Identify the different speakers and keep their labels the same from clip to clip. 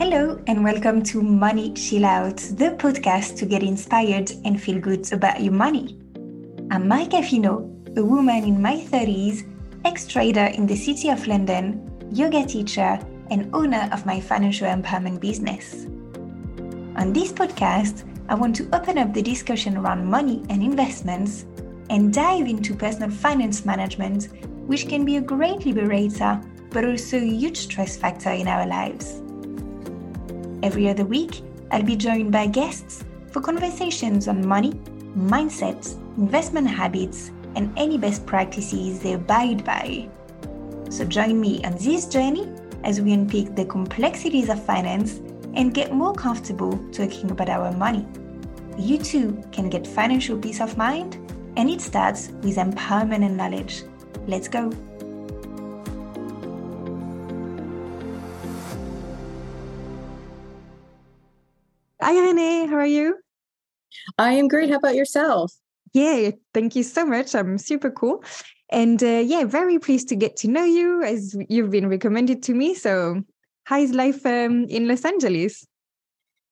Speaker 1: Hello, and welcome to Money Chill Out, the podcast to get inspired and feel good about your money. I'm Marika Fino, a woman in my 30s, ex trader in the city of London, yoga teacher, and owner of my financial empowerment business. On this podcast, I want to open up the discussion around money and investments and dive into personal finance management, which can be a great liberator but also a huge stress factor in our lives. Every other week, I'll be joined by guests for conversations on money, mindsets, investment habits, and any best practices they abide by. So join me on this journey as we unpick the complexities of finance and get more comfortable talking about our money. You too can get financial peace of mind, and it starts with empowerment and knowledge. Let's go. Hi, Renee. How are you?
Speaker 2: I am great. How about yourself?
Speaker 1: Yeah, thank you so much. I'm super cool. And uh, yeah, very pleased to get to know you as you've been recommended to me. So, how's life um, in Los Angeles?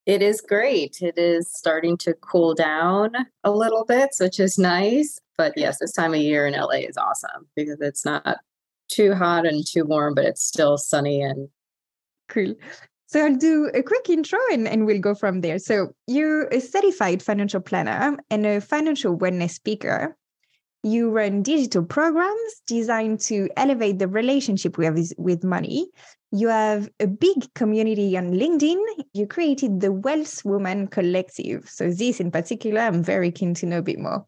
Speaker 2: It is great. It is starting to cool down a little bit, which is nice. But yes, this time of year in LA is awesome because it's not too hot and too warm, but it's still sunny and
Speaker 1: cool. So I'll do a quick intro and, and we'll go from there. So you're a certified financial planner and a financial wellness speaker. You run digital programs designed to elevate the relationship we have with money. You have a big community on LinkedIn. You created the Wealth Woman Collective. So this in particular, I'm very keen to know a bit more.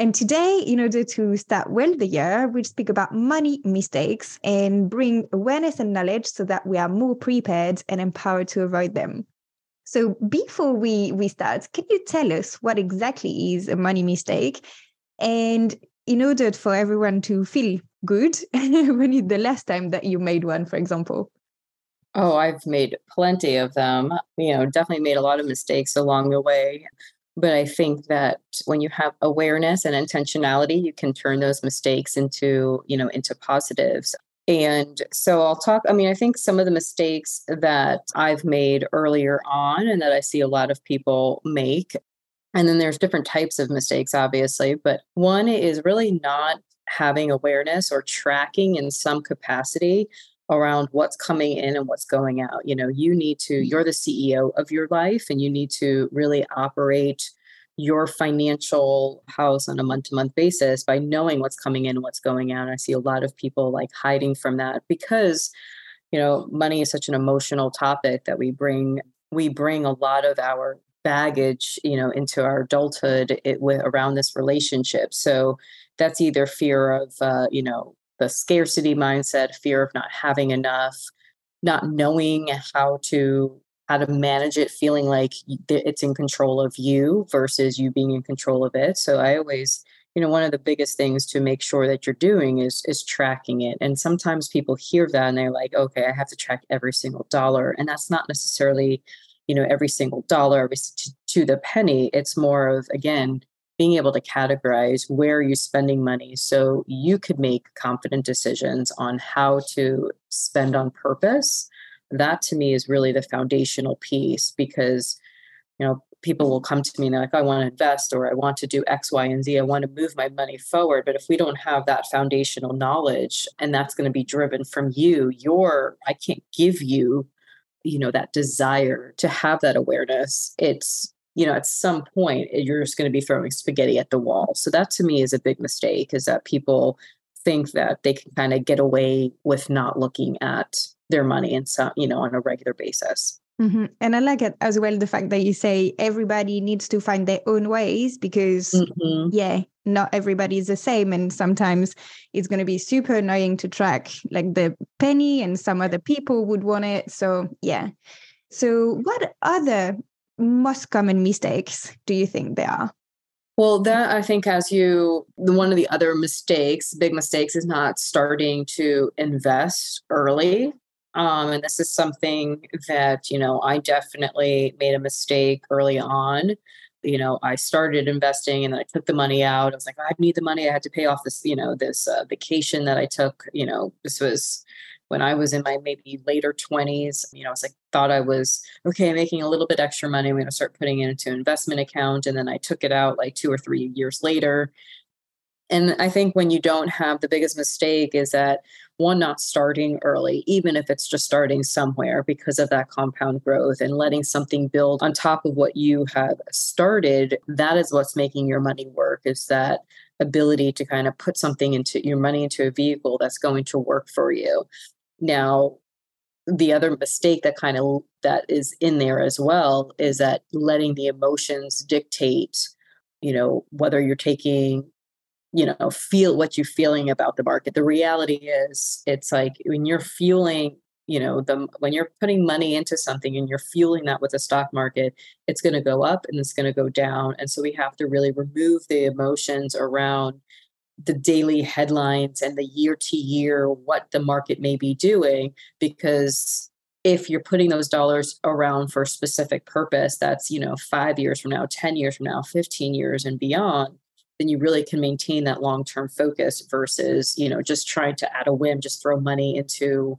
Speaker 1: And today, in order to start well the year, we'll speak about money mistakes and bring awareness and knowledge so that we are more prepared and empowered to avoid them. So before we, we start, can you tell us what exactly is a money mistake? And in order for everyone to feel good, when is the last time that you made one, for example?
Speaker 2: Oh, I've made plenty of them. You know, definitely made a lot of mistakes along the way. But I think that when you have awareness and intentionality, you can turn those mistakes into, you know, into positives. And so I'll talk. I mean, I think some of the mistakes that I've made earlier on and that I see a lot of people make. And then there's different types of mistakes, obviously. But one is really not having awareness or tracking in some capacity around what's coming in and what's going out. You know, you need to, mm-hmm. you're the CEO of your life and you need to really operate your financial house on a month to month basis by knowing what's coming in and what's going out. I see a lot of people like hiding from that because, you know, money is such an emotional topic that we bring we bring a lot of our baggage you know into our adulthood it, with, around this relationship so that's either fear of uh, you know the scarcity mindset, fear of not having enough, not knowing how to how to manage it, feeling like it's in control of you versus you being in control of it. So I always, you know, one of the biggest things to make sure that you're doing is is tracking it. And sometimes people hear that and they're like, okay, I have to track every single dollar, and that's not necessarily, you know, every single dollar every, to, to the penny. It's more of again being able to categorize where are you're spending money so you could make confident decisions on how to spend on purpose that to me is really the foundational piece because you know people will come to me and they're like i want to invest or i want to do x y and z. I want to move my money forward. But if we don't have that foundational knowledge and that's going to be driven from you your i can't give you you know that desire to have that awareness. It's you know, at some point eh, you're just going to be throwing spaghetti at the wall. So that to me is a big mistake is that people think that they can kind of get away with not looking at their money and some, you know, on a regular basis.
Speaker 1: Mm-hmm. And I like it as well the fact that you say everybody needs to find their own ways because, mm-hmm. yeah, not everybody is the same. And sometimes it's going to be super annoying to track like the penny, and some other people would want it. So, yeah. So, what other most common mistakes do you think they are?
Speaker 2: Well, that I think, as you, one of the other mistakes, big mistakes, is not starting to invest early. Um, and this is something that, you know, I definitely made a mistake early on. You know, I started investing and then I took the money out. I was like, I need the money. I had to pay off this, you know, this uh, vacation that I took. You know, this was when I was in my maybe later 20s, you know, I was like, thought I was okay, making a little bit extra money. I'm going to start putting it into an investment account. And then I took it out like two or three years later. And I think when you don't have the biggest mistake is that one, not starting early, even if it's just starting somewhere because of that compound growth and letting something build on top of what you have started. That is what's making your money work, is that ability to kind of put something into your money into a vehicle that's going to work for you. Now, the other mistake that kind of that is in there as well is that letting the emotions dictate you know whether you're taking you know feel what you're feeling about the market. The reality is it's like when you're feeling you know the when you're putting money into something and you're fueling that with the stock market it's going to go up and it's going to go down. And so we have to really remove the emotions around the daily headlines and the year to year what the market may be doing because if you're putting those dollars around for a specific purpose that's you know 5 years from now 10 years from now 15 years and beyond then you really can maintain that long-term focus versus you know just trying to add a whim just throw money into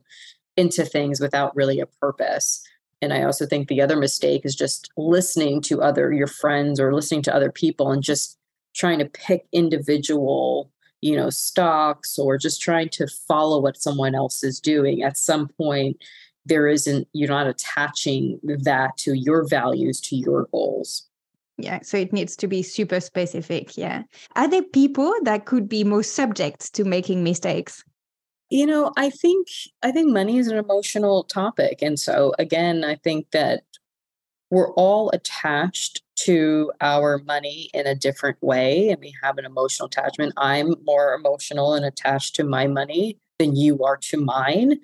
Speaker 2: into things without really a purpose. And i also think the other mistake is just listening to other your friends or listening to other people and just trying to pick individual you know stocks or just trying to follow what someone else is doing at some point there isn't you're not attaching that to your values to your goals
Speaker 1: yeah, so it needs to be super specific. Yeah. Are there people that could be more subject to making mistakes?
Speaker 2: You know, I think I think money is an emotional topic. And so again, I think that we're all attached to our money in a different way and we have an emotional attachment. I'm more emotional and attached to my money than you are to mine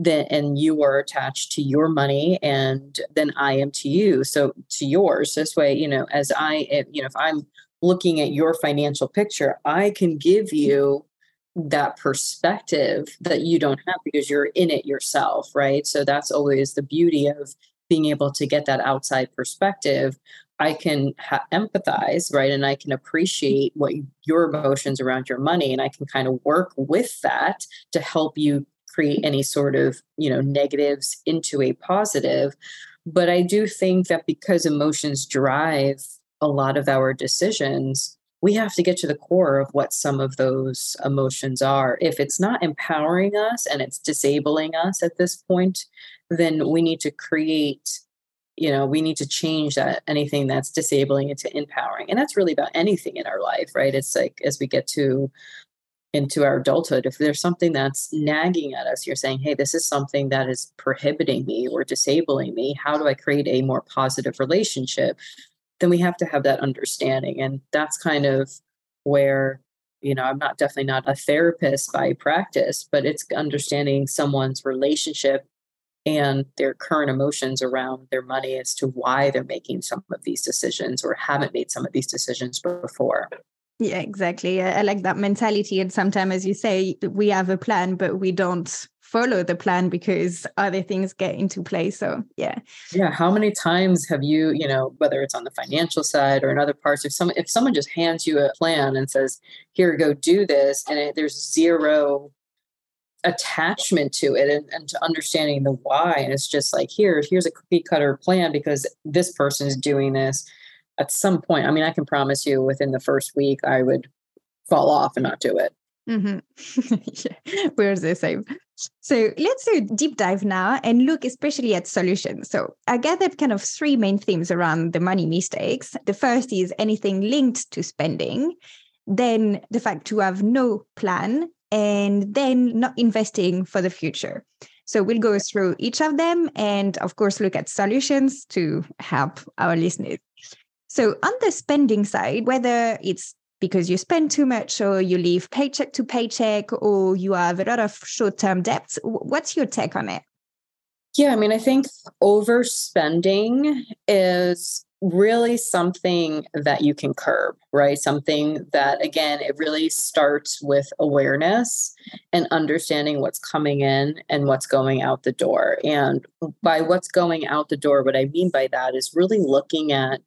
Speaker 2: then and you are attached to your money and then i am to you so to yours this way you know as i you know if i'm looking at your financial picture i can give you that perspective that you don't have because you're in it yourself right so that's always the beauty of being able to get that outside perspective I can ha- empathize, right? And I can appreciate what your emotions around your money, and I can kind of work with that to help you create any sort of you know negatives into a positive. But I do think that because emotions drive a lot of our decisions, we have to get to the core of what some of those emotions are. If it's not empowering us and it's disabling us at this point, then we need to create you know we need to change that anything that's disabling into empowering. And that's really about anything in our life right? It's like as we get to into our adulthood if there's something that's nagging at us you're saying hey this is something that is prohibiting me or disabling me. How do i create a more positive relationship then we have to have that understanding and that's kind of where you know i'm not definitely not a therapist by practice but it's understanding someone's relationship and their current emotions around their money as to why they're making some of these decisions or haven't made some of these decisions before.
Speaker 1: Yeah, exactly. I like that mentality. And sometimes, as you say, we have a plan, but we don't follow the plan because other things get into play. So, yeah.
Speaker 2: Yeah. How many times have you, you know, whether it's on the financial side or in other parts, if some if someone just hands you a plan and says, "Here, go do this," and it, there's zero attachment to it and, and to understanding the why. And it's just like, here, here's a cookie cutter plan because this person is doing this. At some point, I mean, I can promise you within the first week, I would fall off and not do it.
Speaker 1: Mm-hmm. yeah, we're the same. So let's do a deep dive now and look especially at solutions. So I gathered kind of three main themes around the money mistakes. The first is anything linked to spending, then the fact to have no plan, and then not investing for the future. So we'll go through each of them and, of course, look at solutions to help our listeners. So, on the spending side, whether it's because you spend too much or you live paycheck to paycheck or you have a lot of short term debts, what's your take on it?
Speaker 2: Yeah, I mean, I think overspending is really something that you can curb, right? Something that, again, it really starts with awareness and understanding what's coming in and what's going out the door. And by what's going out the door, what I mean by that is really looking at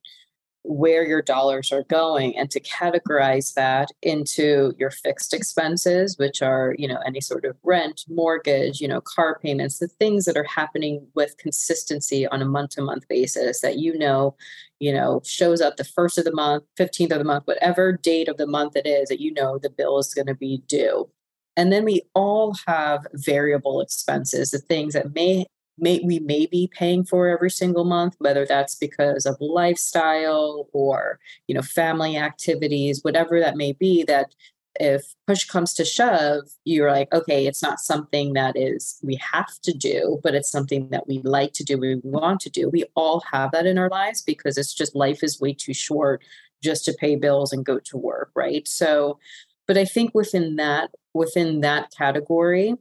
Speaker 2: where your dollars are going and to categorize that into your fixed expenses which are you know any sort of rent mortgage you know car payments the things that are happening with consistency on a month to month basis that you know you know shows up the first of the month 15th of the month whatever date of the month it is that you know the bill is going to be due. And then we all have variable expenses, the things that may may we may be paying for every single month whether that's because of lifestyle or you know family activities whatever that may be that if push comes to shove you're like okay it's not something that is we have to do but it's something that we like to do we want to do. We all have that in our lives because it's just life is way too short just to pay bills and go to work right? So but i think within that within that category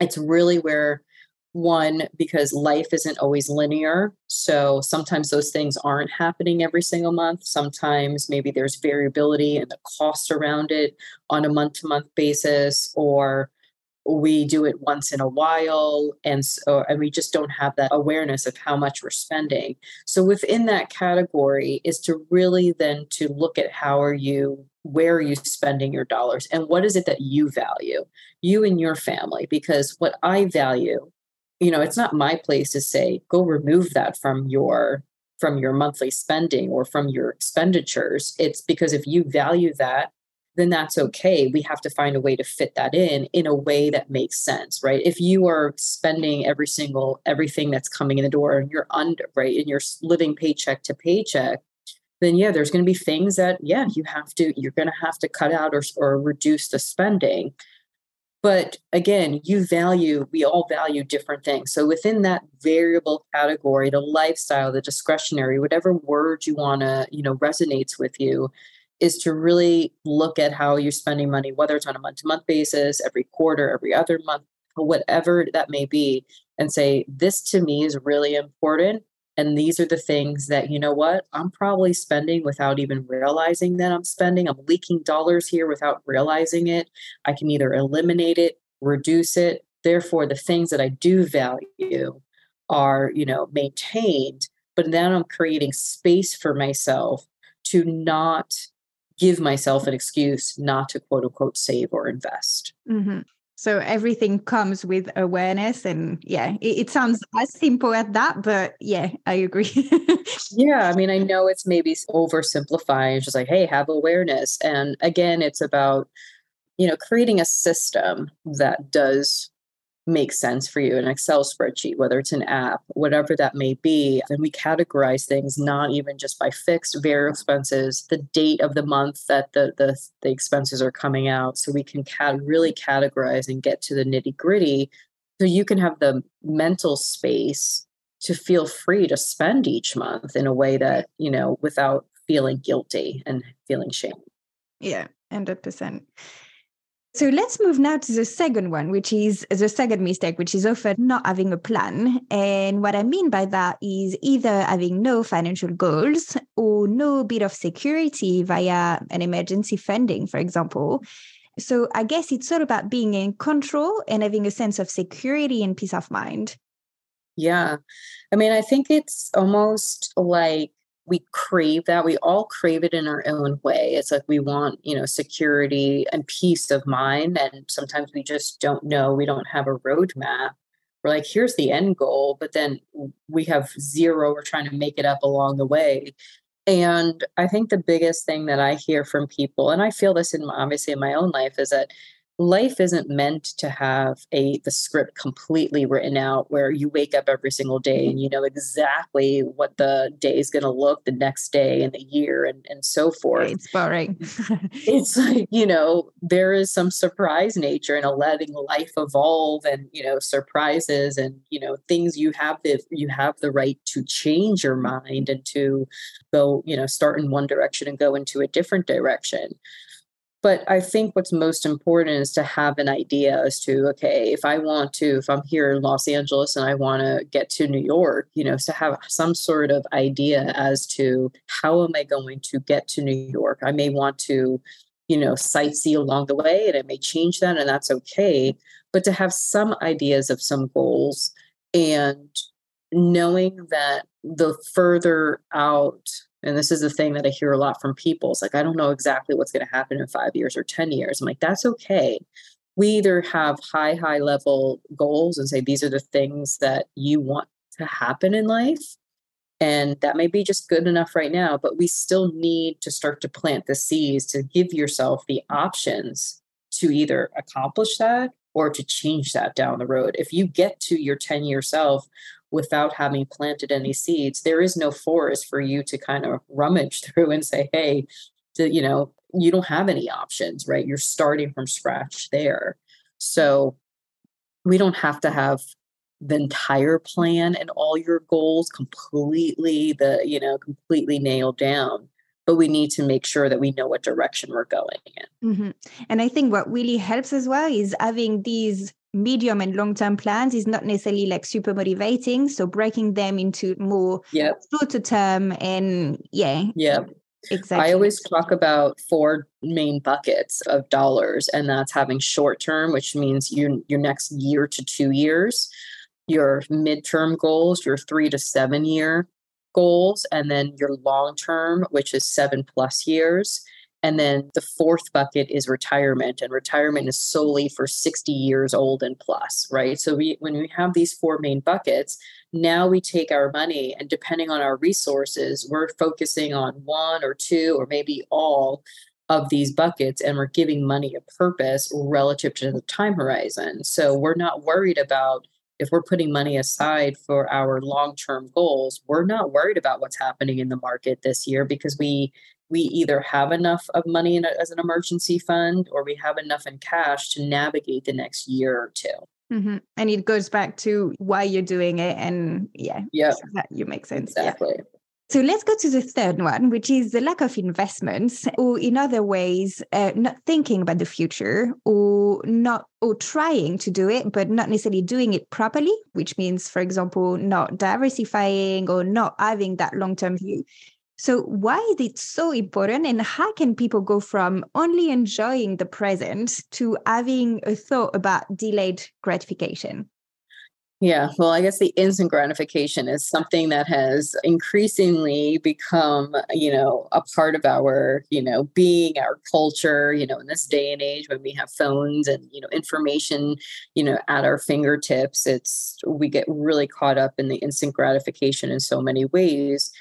Speaker 2: it's really where one, because life isn't always linear. So sometimes those things aren't happening every single month. Sometimes maybe there's variability in the cost around it on a month to month basis, or we do it once in a while and so and we just don't have that awareness of how much we're spending so within that category is to really then to look at how are you where are you spending your dollars and what is it that you value you and your family because what i value you know it's not my place to say go remove that from your from your monthly spending or from your expenditures. It's because if you value that then that's okay. We have to find a way to fit that in in a way that makes sense right? If you are spending every single everything that's coming in the door and you're under right and you're living paycheck to paycheck then yeah there's going to be things that yeah you have to you're going to have to cut out or, or reduce the spending but again, you value, we all value different things. So within that variable category, the lifestyle, the discretionary, whatever word you want to, you know, resonates with you, is to really look at how you're spending money, whether it's on a month to month basis, every quarter, every other month, whatever that may be, and say, this to me is really important. And these are the things that, you know what, I'm probably spending without even realizing that I'm spending. I'm leaking dollars here without realizing it. I can either eliminate it, reduce it. Therefore, the things that I do value are, you know, maintained. But then I'm creating space for myself to not give myself an excuse not to quote unquote save or invest.
Speaker 1: Mm-hmm. So everything comes with awareness. And yeah, it, it sounds as simple as that, but yeah, I agree.
Speaker 2: yeah. I mean, I know it's maybe oversimplifying, just like, hey, have awareness. And again, it's about, you know, creating a system that does make sense for you an excel spreadsheet whether it's an app whatever that may be and we categorize things not even just by fixed variable expenses the date of the month that the the, the expenses are coming out. So we can cat- really categorize and get to the nitty gritty so you can have the mental space to feel free to spend each month in a way that you know without feeling guilty and feeling shame.
Speaker 1: Yeah 100% so let's move now to the second one, which is the second mistake, which is often not having a plan. And what I mean by that is either having no financial goals or no bit of security via an emergency funding, for example. So I guess it's all about being in control and having a sense of security and peace of mind.
Speaker 2: Yeah. I mean, I think it's almost like we crave that we all crave it in our own way. It's like we want you know security and peace of mind and sometimes we just don't know we don't have a roadmap. We're like here's the end goal but then we have zero we're trying to make it up along the way. And i think the biggest thing that i hear from people and i feel this in obviously in my own life is that life isn't meant to have a the script completely written out where you wake up every single day and you know exactly what the day is going to look the next day and the year and, and so forth.
Speaker 1: It's boring
Speaker 2: it's like you know there is some surprise nature in letting life evolve and you know surprises and you know things you have the you have the right to change your mind and to go you know start in one direction and go into a different direction but I think what's most important is to have an idea as to, okay, if I want to, if I'm here in Los Angeles and I want to get to New York, you know, to have some sort of idea as to how am I going to get to New York? I may want to, you know, sightsee along the way and it may change that and that's okay. But to have some ideas of some goals and knowing that the further out and this is the thing that I hear a lot from people. It's like, I don't know exactly what's going to happen in five years or 10 years. I'm like, that's okay. We either have high, high level goals and say, these are the things that you want to happen in life. And that may be just good enough right now, but we still need to start to plant the seeds to give yourself the options to either accomplish that or to change that down the road. If you get to your 10 year self without having planted any seeds, there is no forest for you to kind of rummage through and say, hey, to, you know, you don't have any options, right? You're starting from scratch there. So we don't have to have the entire plan and all your goals completely the you know completely nailed down but we need to make sure that we know what direction we're going in
Speaker 1: mm-hmm. and i think what really helps as well is having these medium and long term plans is not necessarily like super motivating so breaking them into more
Speaker 2: yep.
Speaker 1: shorter term and yeah
Speaker 2: yeah
Speaker 1: exactly
Speaker 2: i always talk about four main buckets of dollars and that's having short term which means your your next year to two years your midterm goals, your three to seven year goals, and then your long term, which is seven plus years. And then the fourth bucket is retirement, and retirement is solely for 60 years old and plus, right? So we, when we have these four main buckets, now we take our money, and depending on our resources, we're focusing on one or two or maybe all of these buckets, and we're giving money a purpose relative to the time horizon. So we're not worried about if we're putting money aside for our long-term goals we're not worried about what's happening in the market this year because we we either have enough of money in a, as an emergency fund or we have enough in cash to navigate the next year or 2
Speaker 1: mm-hmm. and it goes back to why you're doing it and yeah
Speaker 2: yeah
Speaker 1: that you make sense
Speaker 2: exactly
Speaker 1: yeah. So let's go to the third one, which is the lack of investments, or in other ways, uh, not thinking about the future, or not, or trying to do it, but not necessarily doing it properly. Which means, for example, not diversifying or not having that long-term view. So why is it so important, and how can people go from only enjoying the present to having a thought about delayed gratification?
Speaker 2: Yeah, well, I guess the instant gratification is something that has increasingly become, you know, a part of our, you know, being, our culture, you know, in this day and age when we have phones and, you know, information, you know, at our fingertips, it's, we get really caught up in the instant gratification in so many ways.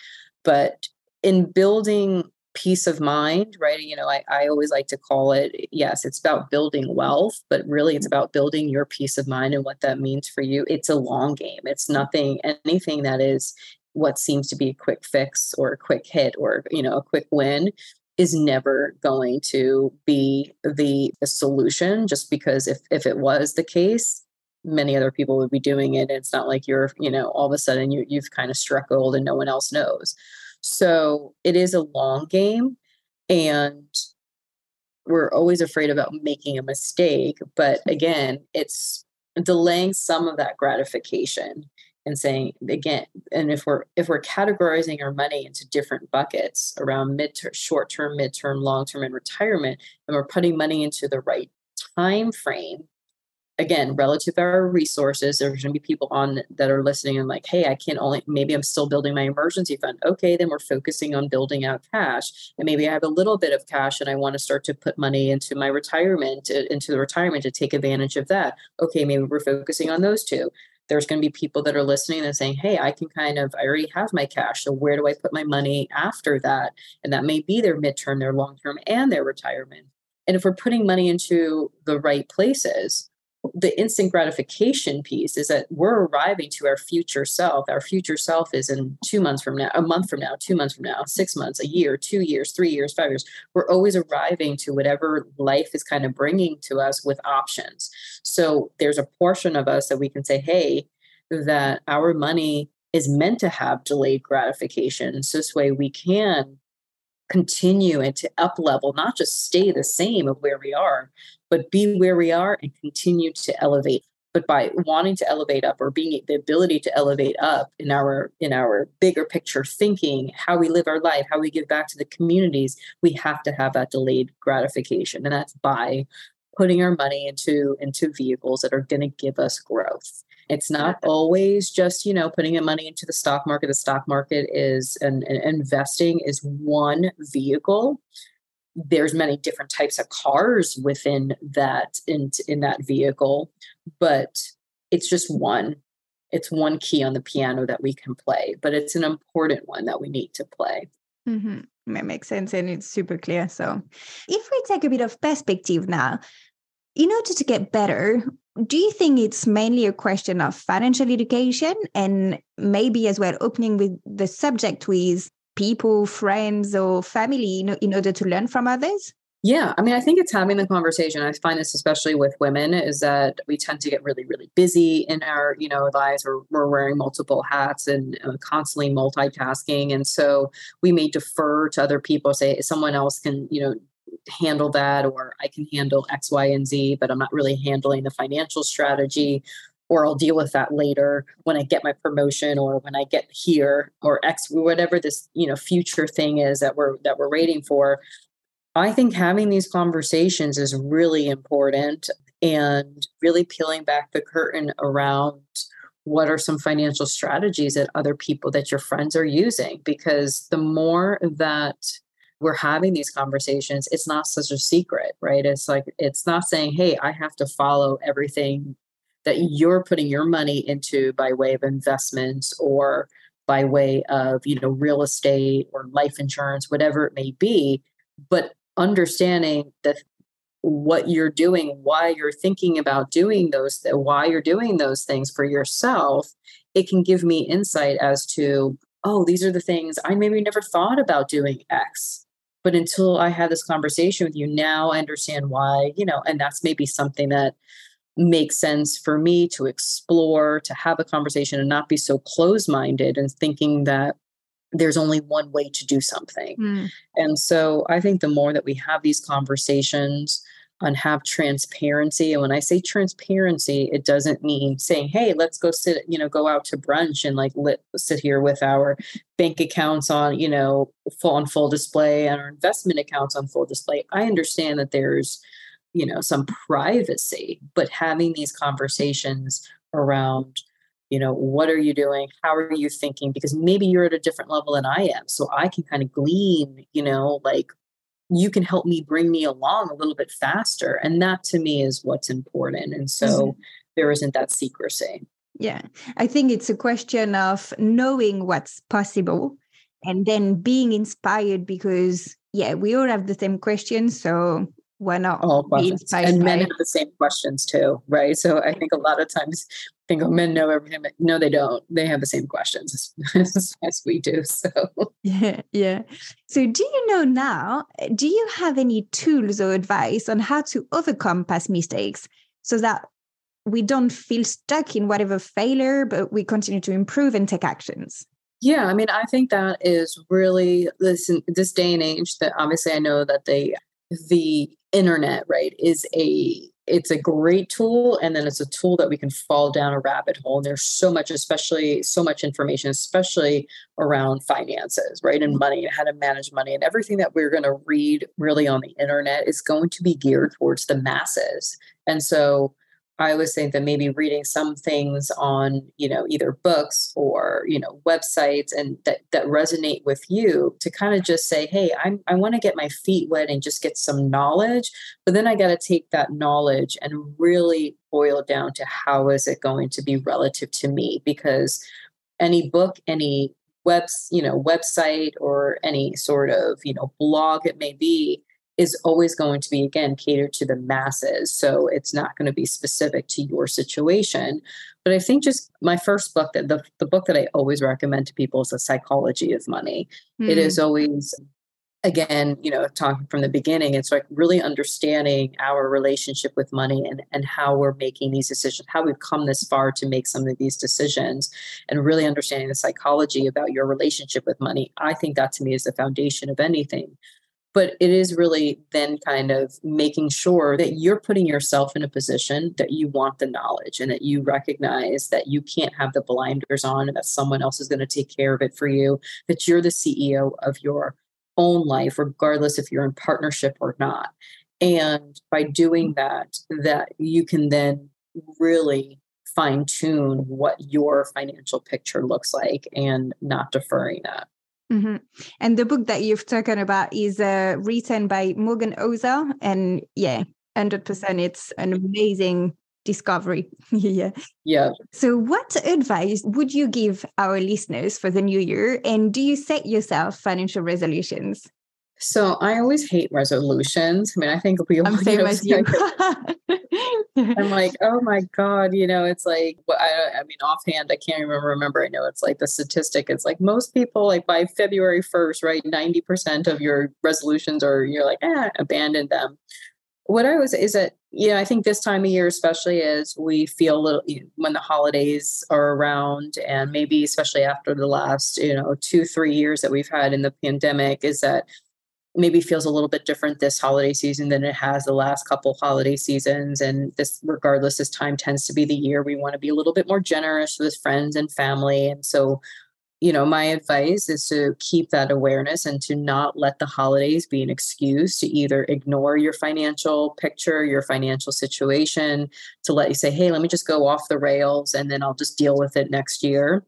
Speaker 2: But in building peace of mind, right? You know, I, I always like to call it, yes, it's about building wealth, but really it's about building your peace of mind and what that means for you. It's a long game. It's nothing, anything that is what seems to be a quick fix or a quick hit or, you know, a quick win is never going to be the, the solution just because if, if it was the case, many other people would be doing it. It's not like you're, you know, all of a sudden you, you've kind of struck gold and no one else knows. So it is a long game. And we're always afraid about making a mistake. But again, it's delaying some of that gratification and saying again and if we're if we're categorizing our money into different buckets around mid short term midterm long term and retirement and we're putting money into the right time frame again, relative to our resources, there's going to be people on that are listening and like, hey, I can only, maybe I'm still building my emergency fund. Okay, then we're focusing on building out cash. And maybe I have a little bit of cash and I want to start to put money into my retirement, uh, into the retirement to take advantage of that. Okay, maybe we're focusing on those two. There's going to be people that are listening and saying, hey, I can kind of, I already have my cash. So where do I put my money after that? And that may be their midterm, their long term, and their retirement. And if we're putting money into the right places, the instant gratification piece is that we're arriving to our future self. Our future self is in two months from now, a month from now, two months from now, six months, a year, two years, three years, five years. We're always arriving to whatever life is kind of bringing to us with options. So there's a portion of us that we can say, hey, that our money is meant to have delayed gratification. So this way we can continue and to up level, not just stay the same of where we are, but be where we are and continue to elevate but by wanting to elevate up or being the ability to elevate up in our in our bigger picture thinking how we live our life how we give back to the communities we have to have that delayed gratification and that's by putting our money into into vehicles that are going to give us growth It's not always just, you know, putting the money into the stock market. The stock market is and, and investing is one vehicle. There's many different types of cars within that in, in that vehicle, but it's just one. It's one key on the piano that we can play, but it's an important one that we need to play.
Speaker 1: Mm-hmm. It makes sense and it's super clear. So, if we take a bit of perspective now, in order to get better, do you think it's mainly a question of financial education and maybe as well opening with the subject with people, friends, or family in, in order to learn from others?
Speaker 2: Yeah, I mean, I think it's having the conversation. I find this especially with women is that we tend to get really, really busy in our, you know, lives. We're, we're wearing multiple hats and uh, constantly multitasking, and so we may defer to other people. Say someone else can, you know, handle that or I can handle X, Y, and Z, but I'm not really handling the financial strategy or I'll deal with that later when I get my promotion or when I get here or X whatever this, you know, future thing is that we're that we're waiting for. I think having these conversations is really important and really peeling back the curtain around what are some financial strategies that other people that your friends are using because the more that we're having these conversations, it's not such a secret, right? It's like, it's not saying, hey, I have to follow everything that you're putting your money into by way of investments or by way of, you know, real estate or life insurance, whatever it may be. But understanding that what you're doing, why you're thinking about doing those, why you're doing those things for yourself, it can give me insight as to, oh, these are the things I maybe never thought about doing X. But until I had this conversation with you, now I understand why, you know, and that's maybe something that makes sense for me to explore, to have a conversation and not be so close minded and thinking that there's only one way to do something. Mm. And so I think the more that we have these conversations, and have transparency and when i say transparency it doesn't mean saying hey let's go sit you know go out to brunch and like let, sit here with our bank accounts on you know full on full display and our investment accounts on full display i understand that there's you know some privacy but having these conversations around you know what are you doing how are you thinking because maybe you're at a different level than i am so i can kind of glean you know like you can help me bring me along a little bit faster. And that to me is what's important. And so mm-hmm. there isn't that secrecy.
Speaker 1: Yeah. I think it's a question of knowing what's possible and then being inspired because, yeah, we all have the same questions. So why not
Speaker 2: all and men have the same questions too right? So i think a lot of times think oh men know everything but no they don't. They have the same questions as, as we do so.
Speaker 1: Yeah yeah. So do you know now do you have any tools or advice on how to overcome past mistakes so that we don't feel stuck in whatever failure but we continue to improve and take actions?
Speaker 2: Yeah, I mean, I think that is really this this day and age. That obviously, I know that they the internet, right, is a it's a great tool and then it's a tool that we can fall down a rabbit hole and there's so much especially so much information especially around finances right and mm-hmm. money and how to manage money and everything that we're going to read really on the internet is going to be geared towards the masses and so I always think that maybe reading some things on, you know, either books or, you know, websites and that that resonate with you to kind of just say, hey, I'm I want to get my feet wet and just get some knowledge. But then I got to take that knowledge and really boil down to how is it going to be relative to me? Because any book, any webs, you know, website or any sort of, you know, blog it may be, is always going to be again catered to the masses so it's not going to be specific to your situation but i think just my first book that the, the book that i always recommend to people is the psychology of money mm. it is hmm. always again you know talking from the beginning it's like really understanding our relationship with money and and how we're making these decisions how we've come this far to make some of these decisions and really understanding the psychology about your relationship with money i think that to me is the foundation of anything but it is really then kind of making sure that you're putting yourself in a position that you want the knowledge and that you recognize that you can't have the blinders on and that someone else is going to take care of it for you, that you're the CEO of your own life, regardless if you're in partnership or not. And by doing that, that you can then really fine tune what your financial picture looks like and not deferring that.
Speaker 1: Mm-hmm. And the book that you've talked about is uh, written by Morgan Housel. And yeah, 100%, it's an amazing discovery. yeah.
Speaker 2: Yeah.
Speaker 1: So, what advice would you give our listeners for the new year? And do you set yourself financial resolutions?
Speaker 2: So I always hate resolutions. I mean, I think we
Speaker 1: all. I'm same as you.
Speaker 2: I'm like, oh my god, you know, it's like, well, I, I mean, offhand, I can't even remember. I know it's like the statistic. It's like most people, like by February 1st, right, ninety percent of your resolutions are you're like, eh, abandon them. What I was is that you know, I think this time of year, especially as we feel little when the holidays are around, and maybe especially after the last, you know, two three years that we've had in the pandemic, is that maybe feels a little bit different this holiday season than it has the last couple holiday seasons and this regardless this time tends to be the year we want to be a little bit more generous with friends and family and so you know my advice is to keep that awareness and to not let the holidays be an excuse to either ignore your financial picture your financial situation to let you say hey let me just go off the rails and then i'll just deal with it next year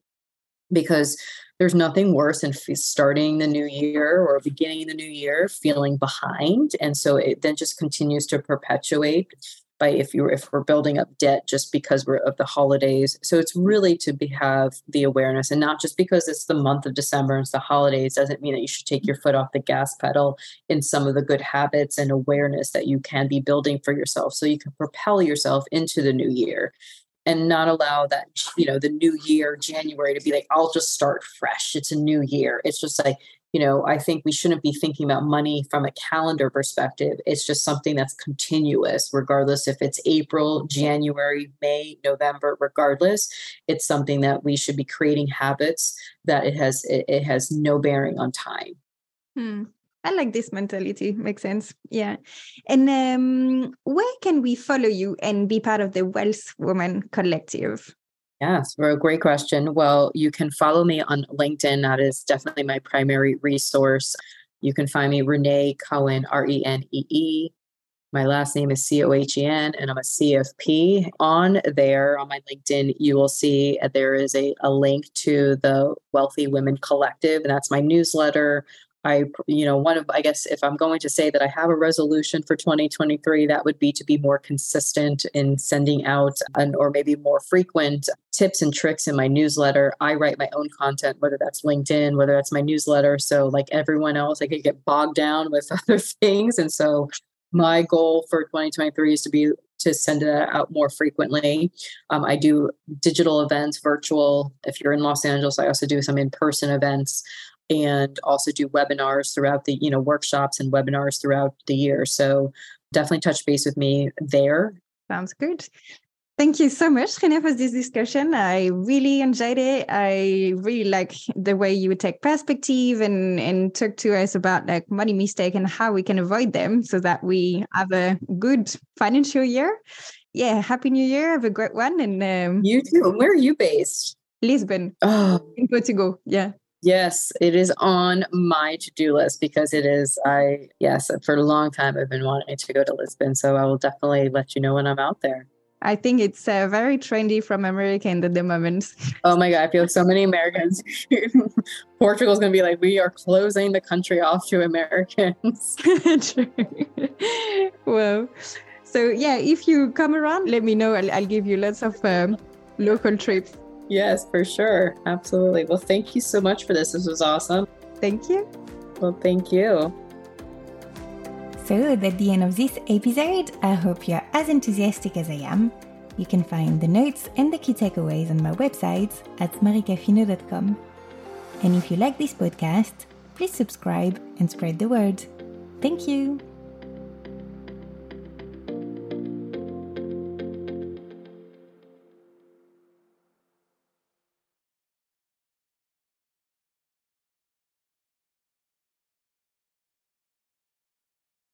Speaker 2: because there's nothing worse than starting the new year or beginning the new year feeling behind. And so it then just continues to perpetuate by if you if we're building up debt just because we're of the holidays. So it's really to be, have the awareness and not just because it's the month of december and it's the holidays doesn't mean that you should take your foot off the gas pedal in some of the good habits and awareness that you can be building for yourself so you can propel yourself into the new year and not allow that you know the new year january to be like i'll just start fresh. It's a new year. It's just like you know i think we shouldn't be thinking about money from a calendar perspective. It's just something that's continuous regardless if it's april january may november regardless. It's something that we should be creating habits that it has it, has no bearing on time.
Speaker 1: Hmm. I like this mentality. Makes sense. Yeah. And um, where can we follow you and be part of the Wealth Woman Collective?
Speaker 2: Yes, well, great question. Well, you can follow me on LinkedIn. That is definitely my primary resource. You can find me Renee Cohen, R E N E E. My last name is C O H E N, and I'm a CFP. On there, on my LinkedIn, you will see there is a, a link to the Wealthy Women Collective, and that's my newsletter. I, you know, one of, I guess, if I'm going to say that I have a resolution for 2023, that would be to be more consistent in sending out an, or maybe more frequent tips and tricks in my newsletter. I write my own content, whether that's LinkedIn, whether that's my newsletter. So, like everyone else, I could get bogged down with other things. And so, my goal for 2023 is to be to send it out more frequently. Um, I do digital events, virtual. If you're in Los Angeles, I also do some in-person events and also do webinars throughout the you know workshops and webinars throughout the year so definitely touch base with me there
Speaker 1: sounds good Thank you so much, Renee, for this discussion. I really enjoyed it. I really like the way you take perspective and, and talk to us about like money mistake and how we can avoid them so that we have a good financial year. Yeah, happy new year. Have a great one. And um,
Speaker 2: you too. Where are you based?
Speaker 1: Lisbon.
Speaker 2: Oh,
Speaker 1: in Portugal. Yeah.
Speaker 2: Yes, it is on my to-do list because it is I yes, for a long time I've been wanting to go to Lisbon, so I will definitely let you know when I'm out there.
Speaker 1: I think it's uh, very trendy from American at the moment.
Speaker 2: Oh my god, I feel so many Americans. Portugal's going to be like we are closing the country off to Americans.
Speaker 1: True. well, so yeah, if you come around, let me know. I'll, I'll give you lots of um, local trips.
Speaker 2: Yes, for sure. Absolutely. Well, thank you so much for this. This was awesome.
Speaker 1: Thank you.
Speaker 2: Well, thank you.
Speaker 1: So, at the end of this episode, I hope you're as enthusiastic as I am. You can find the notes and the key takeaways on my website at maricafino.com. And if you like this podcast, please subscribe and spread the word. Thank you.